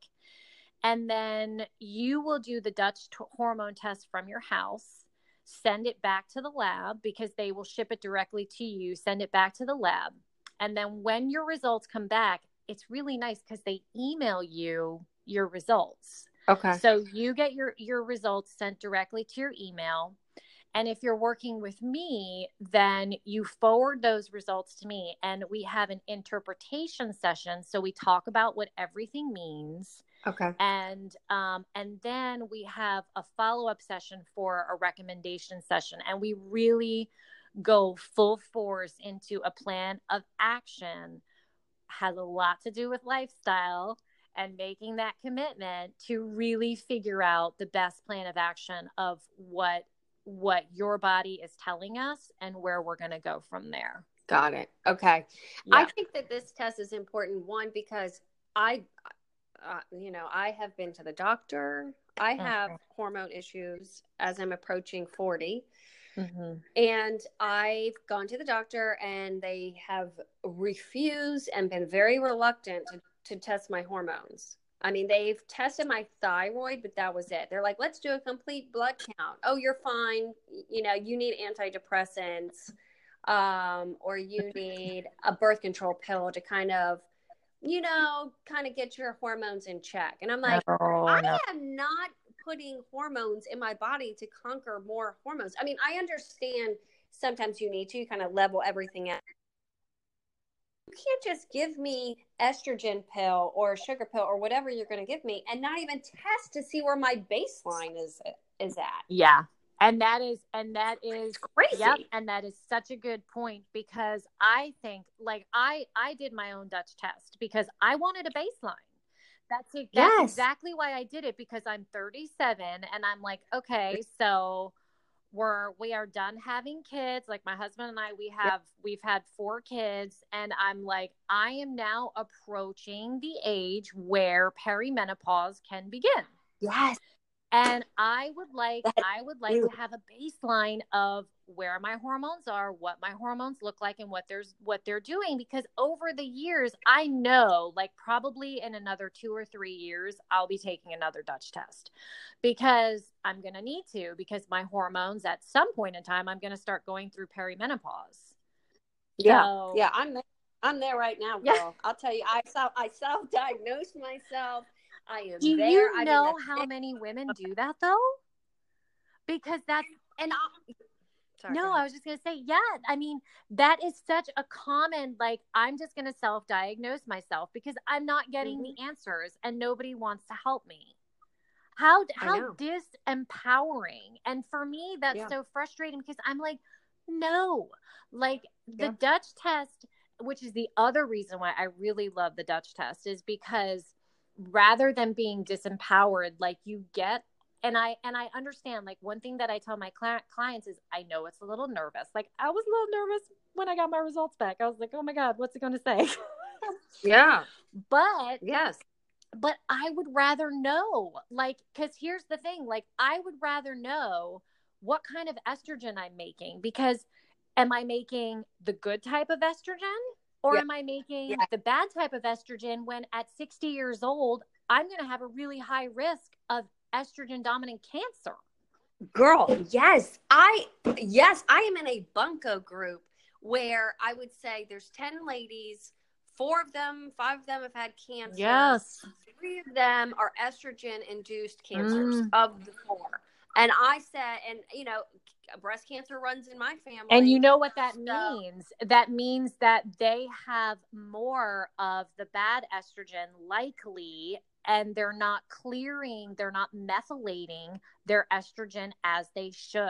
and then you will do the Dutch t- hormone test from your house. Send it back to the lab because they will ship it directly to you. Send it back to the lab, and then when your results come back, it's really nice because they email you your results. Okay. So you get your your results sent directly to your email. And if you're working with me, then you forward those results to me and we have an interpretation session. So we talk about what everything means. Okay. And um, and then we have a follow-up session for a recommendation session. And we really go full force into a plan of action. Has a lot to do with lifestyle and making that commitment to really figure out the best plan of action of what what your body is telling us and where we're going to go from there. Got it. Okay. Yeah. I think that this test is important one because I uh, you know, I have been to the doctor. I have okay. hormone issues as I'm approaching 40. Mm-hmm. And I've gone to the doctor and they have refused and been very reluctant to to test my hormones. I mean, they've tested my thyroid, but that was it. They're like, let's do a complete blood count. Oh, you're fine. You know, you need antidepressants um, or you need a birth control pill to kind of, you know, kind of get your hormones in check. And I'm like, oh, I no. am not putting hormones in my body to conquer more hormones. I mean, I understand sometimes you need to kind of level everything out can't just give me estrogen pill or sugar pill or whatever you're going to give me and not even test to see where my baseline is is at. Yeah. And that is and that is crazy. Yep, and that is such a good point because I think like I I did my own Dutch test because I wanted a baseline. That's, that's yes. exactly why I did it because I'm 37 and I'm like, okay, so we're we are done having kids. Like my husband and i we have yep. we've had four kids and i'm like i am now approaching the age where perimenopause can begin. Yes. And i would like i would like to have a baseline of where my hormones are what my hormones look like and what there's what they're doing because over the years i know like probably in another two or three years i'll be taking another dutch test because i'm going to need to because my hormones at some point in time i'm going to start going through perimenopause yeah so, yeah i'm there. i'm there right now girl yeah. i'll tell you i self i self-diagnosed myself i am do there. you know how many women do that though because that's and I, Sorry, no, I was just going to say, yeah. I mean, that is such a common, like, I'm just going to self diagnose myself because I'm not getting mm-hmm. the answers and nobody wants to help me. How, how disempowering. And for me, that's yeah. so frustrating because I'm like, no, like the yeah. Dutch test, which is the other reason why I really love the Dutch test, is because rather than being disempowered, like you get and I and I understand like one thing that I tell my cl- clients is I know it's a little nervous. Like I was a little nervous when I got my results back. I was like, "Oh my god, what's it going to say?" yeah. But yes. But I would rather know. Like cuz here's the thing, like I would rather know what kind of estrogen I'm making because am I making the good type of estrogen or yeah. am I making yeah. the bad type of estrogen when at 60 years old I'm going to have a really high risk of estrogen dominant cancer. Girl, yes. I yes, I am in a bunko group where I would say there's 10 ladies, four of them, five of them have had cancer. Yes. Three of them are estrogen induced cancers mm. of the four. And I said, and you know, breast cancer runs in my family. And you know what that so, means? That means that they have more of the bad estrogen, likely, and they're not clearing, they're not methylating their estrogen as they should.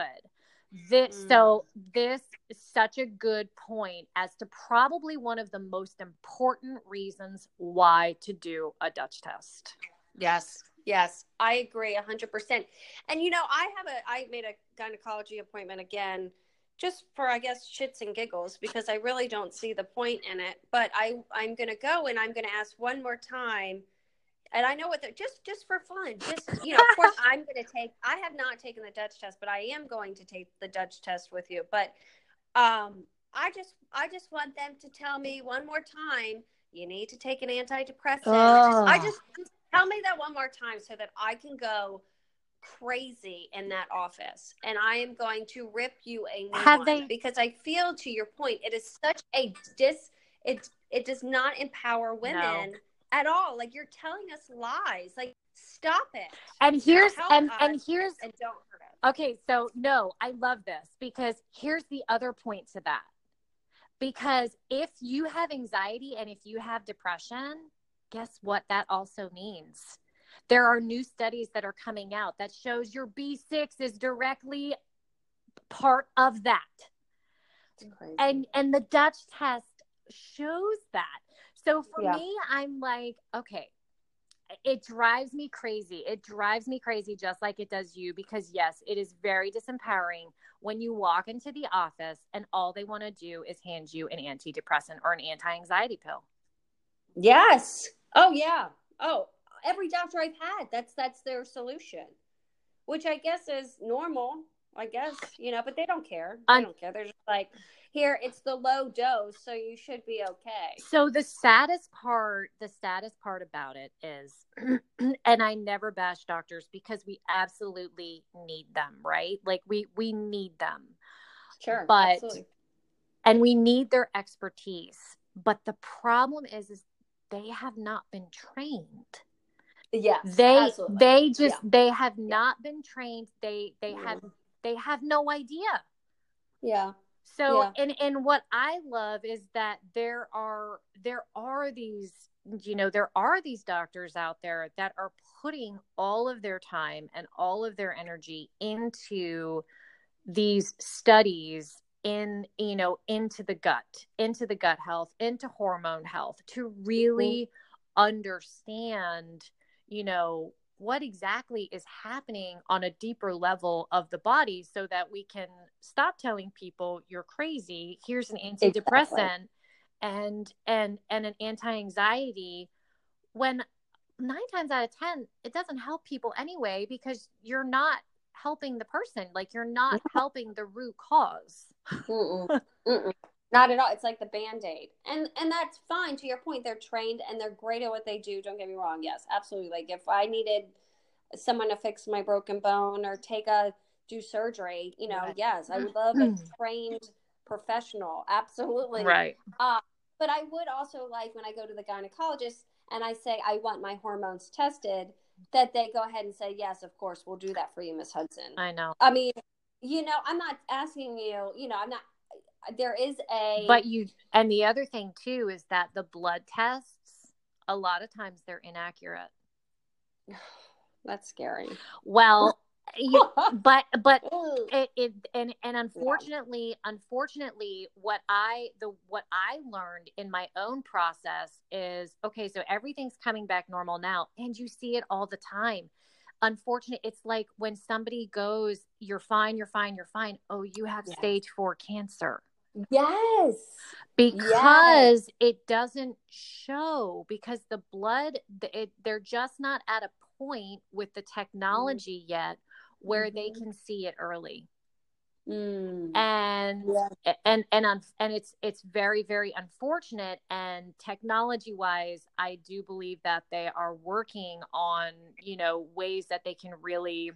This, mm. So, this is such a good point as to probably one of the most important reasons why to do a Dutch test. Yes, yes, I agree 100%. And, you know, I have a, I made a gynecology appointment again just for I guess shits and giggles because I really don't see the point in it. But I I'm gonna go and I'm gonna ask one more time and I know what they're just just for fun. Just you know, of course, I'm going to take. I have not taken the Dutch test, but I am going to take the Dutch test with you. But um, I just I just want them to tell me one more time. You need to take an antidepressant. Oh. I just tell me that one more time so that I can go crazy in that office and I am going to rip you a new Have one they... because I feel to your point it is such a dis it it does not empower women no at all. Like you're telling us lies. Like stop it. And here's and and here's and don't hurt us. Okay, so no, I love this because here's the other point to that. Because if you have anxiety and if you have depression, guess what that also means? There are new studies that are coming out that shows your B6 is directly part of that. And and the Dutch test shows that. So for yeah. me, I'm like, okay, it drives me crazy. It drives me crazy just like it does you because, yes, it is very disempowering when you walk into the office and all they want to do is hand you an antidepressant or an anti anxiety pill. Yes. Oh, yeah. Oh, every doctor I've had, that's that's their solution, which I guess is normal. I guess you know, but they don't care. They don't care. They're just like, here it's the low dose so you should be okay so the saddest part the saddest part about it is and i never bash doctors because we absolutely need them right like we we need them sure but absolutely. and we need their expertise but the problem is is they have not been trained yeah they absolutely. they just yeah. they have not been trained they they mm. have they have no idea yeah so yeah. and and what I love is that there are there are these you know there are these doctors out there that are putting all of their time and all of their energy into these studies in you know into the gut into the gut health into hormone health to really mm-hmm. understand you know what exactly is happening on a deeper level of the body so that we can stop telling people you're crazy here's an antidepressant exactly. and and and an anti-anxiety when nine times out of ten it doesn't help people anyway because you're not helping the person like you're not helping the root because. Not at all. It's like the band aid, and and that's fine. To your point, they're trained and they're great at what they do. Don't get me wrong. Yes, absolutely. Like if I needed someone to fix my broken bone or take a do surgery, you know, right. yes, I would love a trained professional. Absolutely. Right. Uh, but I would also like when I go to the gynecologist and I say I want my hormones tested, that they go ahead and say yes, of course, we'll do that for you, Miss Hudson. I know. I mean, you know, I'm not asking you. You know, I'm not there is a but you and the other thing too is that the blood tests a lot of times they're inaccurate. That's scary. Well you, but but it, it and and unfortunately yeah. unfortunately what i the what i learned in my own process is okay so everything's coming back normal now and you see it all the time. Unfortunate it's like when somebody goes you're fine you're fine you're fine. Oh you have stage 4 cancer Yes. Because yes. it doesn't show because the blood it, they're just not at a point with the technology mm. yet where mm-hmm. they can see it early. Mm. And yeah. and and and and it's it's very very unfortunate and technology wise I do believe that they are working on you know ways that they can really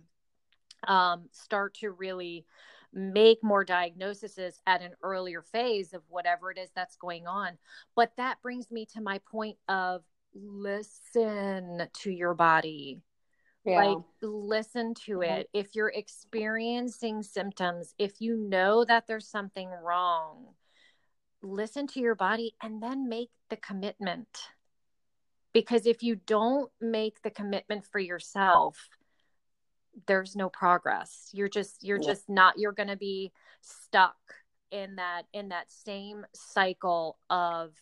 um start to really make more diagnoses at an earlier phase of whatever it is that's going on. But that brings me to my point of listen to your body. Yeah. Like, listen to mm-hmm. it. If you're experiencing symptoms, if you know that there's something wrong, listen to your body and then make the commitment. Because if you don't make the commitment for yourself, there's no progress. You're just you're yeah. just not you're going to be stuck in that in that same cycle of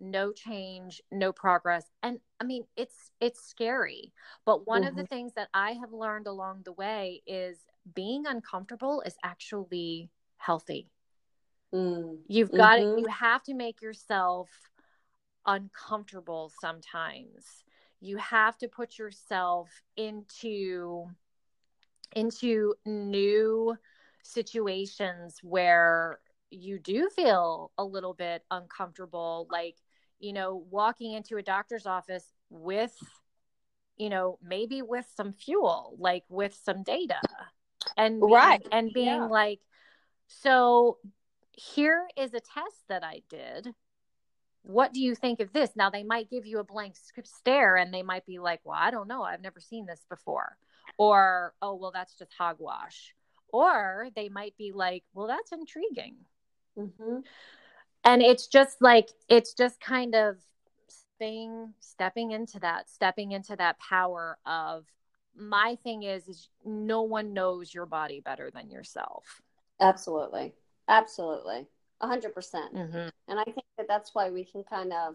no change no progress and i mean it's it's scary but one mm-hmm. of the mm-hmm. things that i have learned along the way is being uncomfortable is actually healthy mm. you've got mm-hmm. you have to make yourself uncomfortable sometimes you have to put yourself into into new situations where you do feel a little bit uncomfortable like you know walking into a doctor's office with you know maybe with some fuel like with some data and right. and being yeah. like so here is a test that i did. What do you think of this? Now they might give you a blank stare and they might be like well i don't know. I've never seen this before or oh well that's just hogwash. Or they might be like well that's intriguing. Mm-hmm. and it's just like it's just kind of stepping stepping into that stepping into that power of my thing is is no one knows your body better than yourself. Absolutely. Absolutely. 100%. Mm-hmm. and i think that that's why we can kind of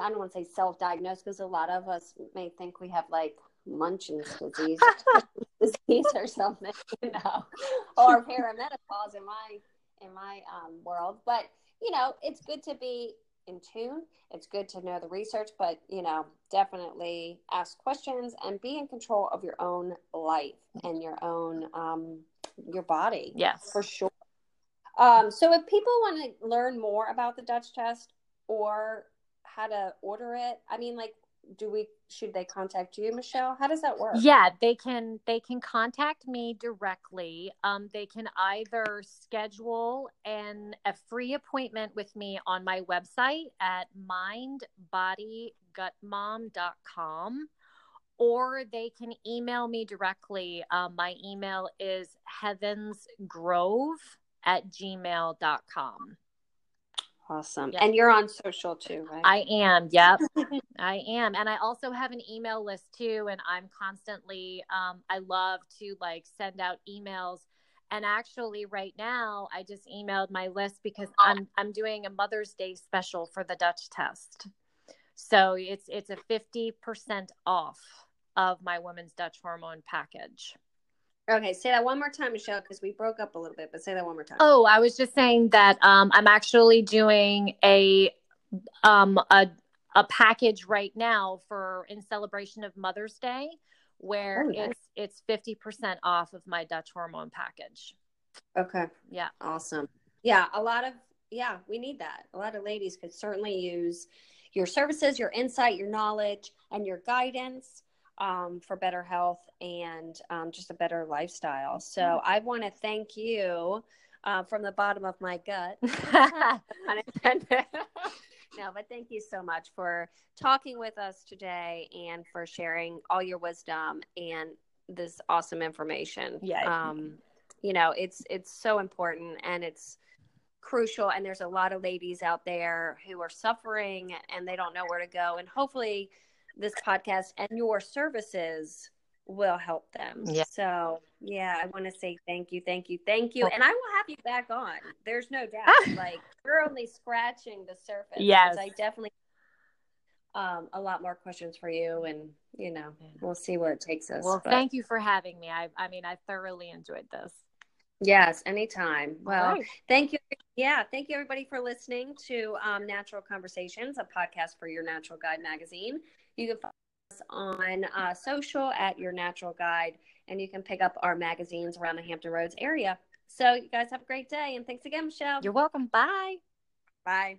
i don't want to say self-diagnose because a lot of us may think we have like Munchausen's disease, disease or something, you know, or perimenopause in my in my um, world. But you know, it's good to be in tune. It's good to know the research, but you know, definitely ask questions and be in control of your own life and your own um, your body. Yes, for sure. Um, so, if people want to learn more about the Dutch test or how to order it, I mean, like, do we should they contact you michelle? How does that work? Yeah they can they can contact me directly. Um, they can either schedule an a free appointment with me on my website at mindbodygutmom.com or they can email me directly. Um, my email is heavensgrove at gmail.com Awesome. Yep. And you're on social too, right? I am. Yep. I am. And I also have an email list too. And I'm constantly, um, I love to like send out emails. And actually right now I just emailed my list because I'm, I'm doing a Mother's Day special for the Dutch test. So it's, it's a 50% off of my women's Dutch hormone package. Okay, say that one more time, Michelle, because we broke up a little bit, but say that one more time. Oh, I was just saying that um, I'm actually doing a um, a a package right now for in celebration of Mother's Day, where oh, nice. it's it's fifty percent off of my Dutch hormone package. Okay. Yeah. Awesome. Yeah, a lot of yeah, we need that. A lot of ladies could certainly use your services, your insight, your knowledge, and your guidance um, for better health and um, just a better lifestyle. So mm-hmm. I want to thank you uh, from the bottom of my gut. no, but thank you so much for talking with us today and for sharing all your wisdom and this awesome information. Yeah. Um, you know, it's it's so important and it's crucial and there's a lot of ladies out there who are suffering and they don't know where to go and hopefully this podcast and your services will help them. Yeah. So, yeah, I want to say thank you, thank you, thank you. And I will have you back on. There's no doubt. like, we're only scratching the surface. Yes. I definitely um, a lot more questions for you and you know we'll see where it takes us well but... thank you for having me i i mean i thoroughly enjoyed this yes anytime well right. thank you yeah thank you everybody for listening to um, natural conversations a podcast for your natural guide magazine you can find us on uh, social at Your Natural Guide, and you can pick up our magazines around the Hampton Roads area. So, you guys have a great day, and thanks again, Michelle. You're welcome. Bye. Bye.